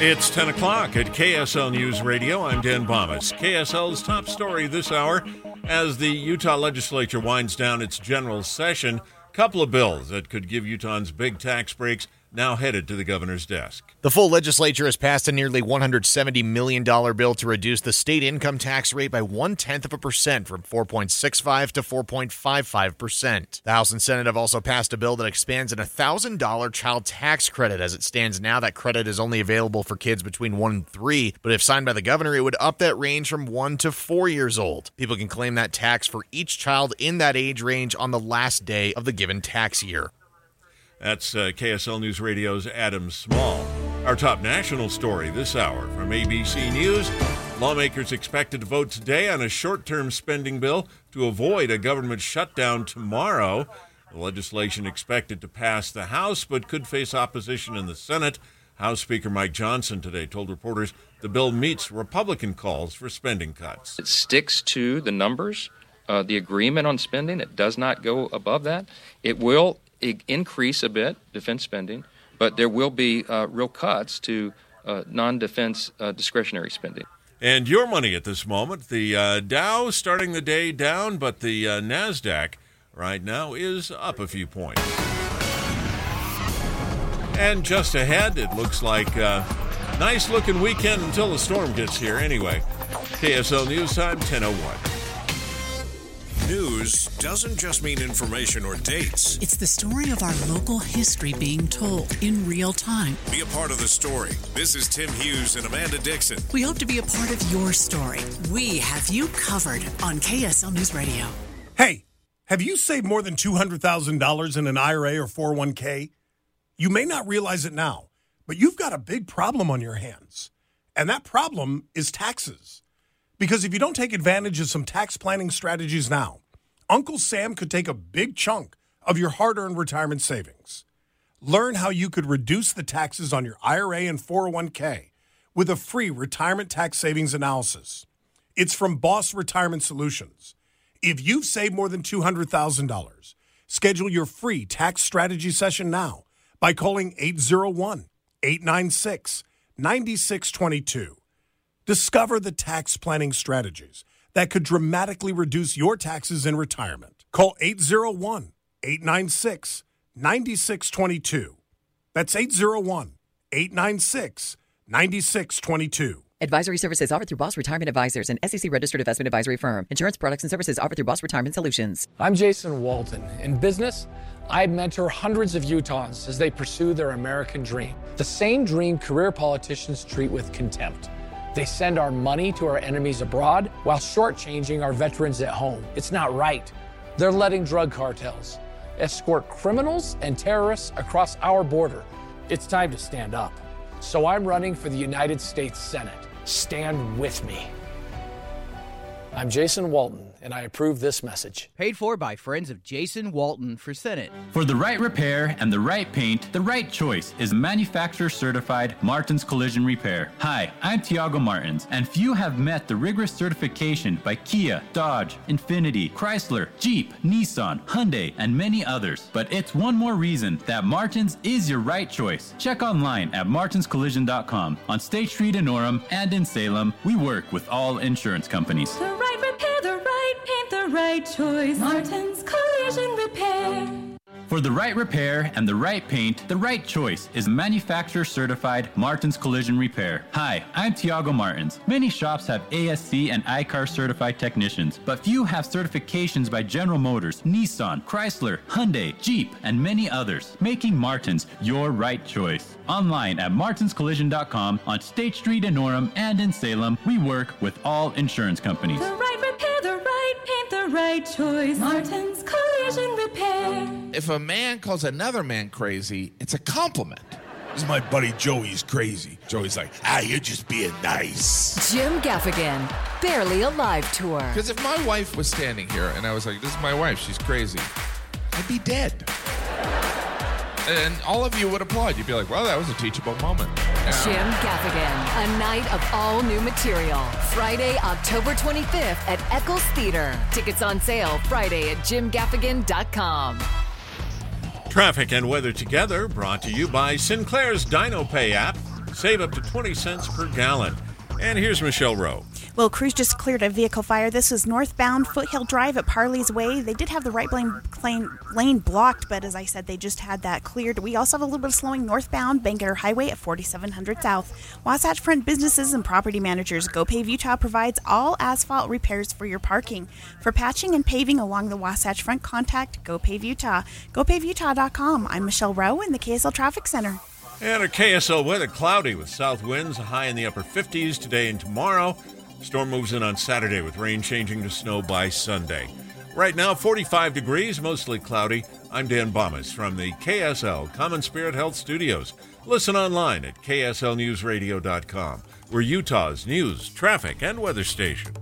It's 10 o'clock at KSL News Radio. I'm Dan Bammes. KSL's top story this hour as the Utah legislature winds down its general session. Couple of bills that could give Utahns big tax breaks now headed to the governor's desk. The full legislature has passed a nearly $170 million bill to reduce the state income tax rate by one tenth of a percent from 4.65 to 4.55 percent. The House and Senate have also passed a bill that expands an $1,000 child tax credit. As it stands now, that credit is only available for kids between one and three, but if signed by the governor, it would up that range from one to four years old. People can claim that tax for each child in that age range on the last day of the given tax year. That's uh, KSL News Radio's Adam Small. Our top national story this hour from ABC News. Lawmakers expected to vote today on a short term spending bill to avoid a government shutdown tomorrow. The legislation expected to pass the House but could face opposition in the Senate. House Speaker Mike Johnson today told reporters the bill meets Republican calls for spending cuts. It sticks to the numbers, uh, the agreement on spending. It does not go above that. It will increase a bit defense spending, but there will be uh, real cuts to uh, non defense uh, discretionary spending. And your money at this moment, the uh, Dow starting the day down, but the uh, NASDAQ right now is up a few points. And just ahead, it looks like a nice looking weekend until the storm gets here anyway. KSL News Time 1001. News doesn't just mean information or dates. It's the story of our local history being told in real time. Be a part of the story. This is Tim Hughes and Amanda Dixon. We hope to be a part of your story. We have you covered on KSL News Radio. Hey, have you saved more than $200,000 in an IRA or 401k? You may not realize it now, but you've got a big problem on your hands. And that problem is taxes. Because if you don't take advantage of some tax planning strategies now, Uncle Sam could take a big chunk of your hard earned retirement savings. Learn how you could reduce the taxes on your IRA and 401k with a free retirement tax savings analysis. It's from Boss Retirement Solutions. If you've saved more than $200,000, schedule your free tax strategy session now by calling 801 896 9622 Discover the tax planning strategies that could dramatically reduce your taxes in retirement. Call 801 896 9622. That's 801 896 9622. Advisory services offered through Boss Retirement Advisors, an SEC registered investment advisory firm. Insurance products and services offered through Boss Retirement Solutions. I'm Jason Walton. In business, I mentor hundreds of Utahns as they pursue their American dream. The same dream career politicians treat with contempt. They send our money to our enemies abroad while shortchanging our veterans at home. It's not right. They're letting drug cartels escort criminals and terrorists across our border. It's time to stand up. So I'm running for the United States Senate. Stand with me. I'm Jason Walton and I approve this message. Paid for by friends of Jason Walton for Senate. For the right repair and the right paint, the right choice is manufacturer certified Martins Collision Repair. Hi, I'm Tiago Martins, and few have met the rigorous certification by Kia, Dodge, Infiniti, Chrysler, Jeep, Nissan, Hyundai, and many others. But it's one more reason that Martins is your right choice. Check online at martinscollision.com. On State Street in Orem and in Salem, we work with all insurance companies. The right choice. Martin's Collision Repair. For the right repair and the right paint, the right choice is manufacturer certified Martins Collision Repair. Hi, I'm Tiago Martins. Many shops have ASC and I-CAR certified technicians, but few have certifications by General Motors, Nissan, Chrysler, Hyundai, Jeep, and many others, making Martins your right choice. Online at martinscollision.com, on State Street in Orem and in Salem, we work with all insurance companies. Paint, the right choice. Martin's Collision Repair. If a man calls another man crazy, it's a compliment. This is my buddy Joey's crazy. Joey's like, ah, you're just being nice. Jim Gaffigan, Barely Alive Tour. Because if my wife was standing here and I was like, this is my wife, she's crazy, I'd be dead. And all of you would applaud. You'd be like, well, that was a teachable moment. Jim Gaffigan, a night of all new material. Friday, October 25th at Eccles Theater. Tickets on sale Friday at jimgaffigan.com. Traffic and weather together brought to you by Sinclair's DinoPay app. Save up to 20 cents per gallon. And here's Michelle Rowe. Well, crews just cleared a vehicle fire. This was northbound Foothill Drive at Parley's Way. They did have the right lane, lane, blocked, but as I said, they just had that cleared. We also have a little bit of slowing northbound Bangerter Highway at 4700 South. Wasatch Front businesses and property managers, GoPave Utah provides all asphalt repairs for your parking. For patching and paving along the Wasatch Front, contact GoPave Utah. GoPaveUtah.com. I'm Michelle Rowe in the KSL Traffic Center. And a KSL weather cloudy with south winds high in the upper 50s today and tomorrow. Storm moves in on Saturday with rain changing to snow by Sunday. Right now, 45 degrees, mostly cloudy. I'm Dan Bammes from the KSL Common Spirit Health Studios. Listen online at kslnewsradio.com. We're Utah's news, traffic, and weather station.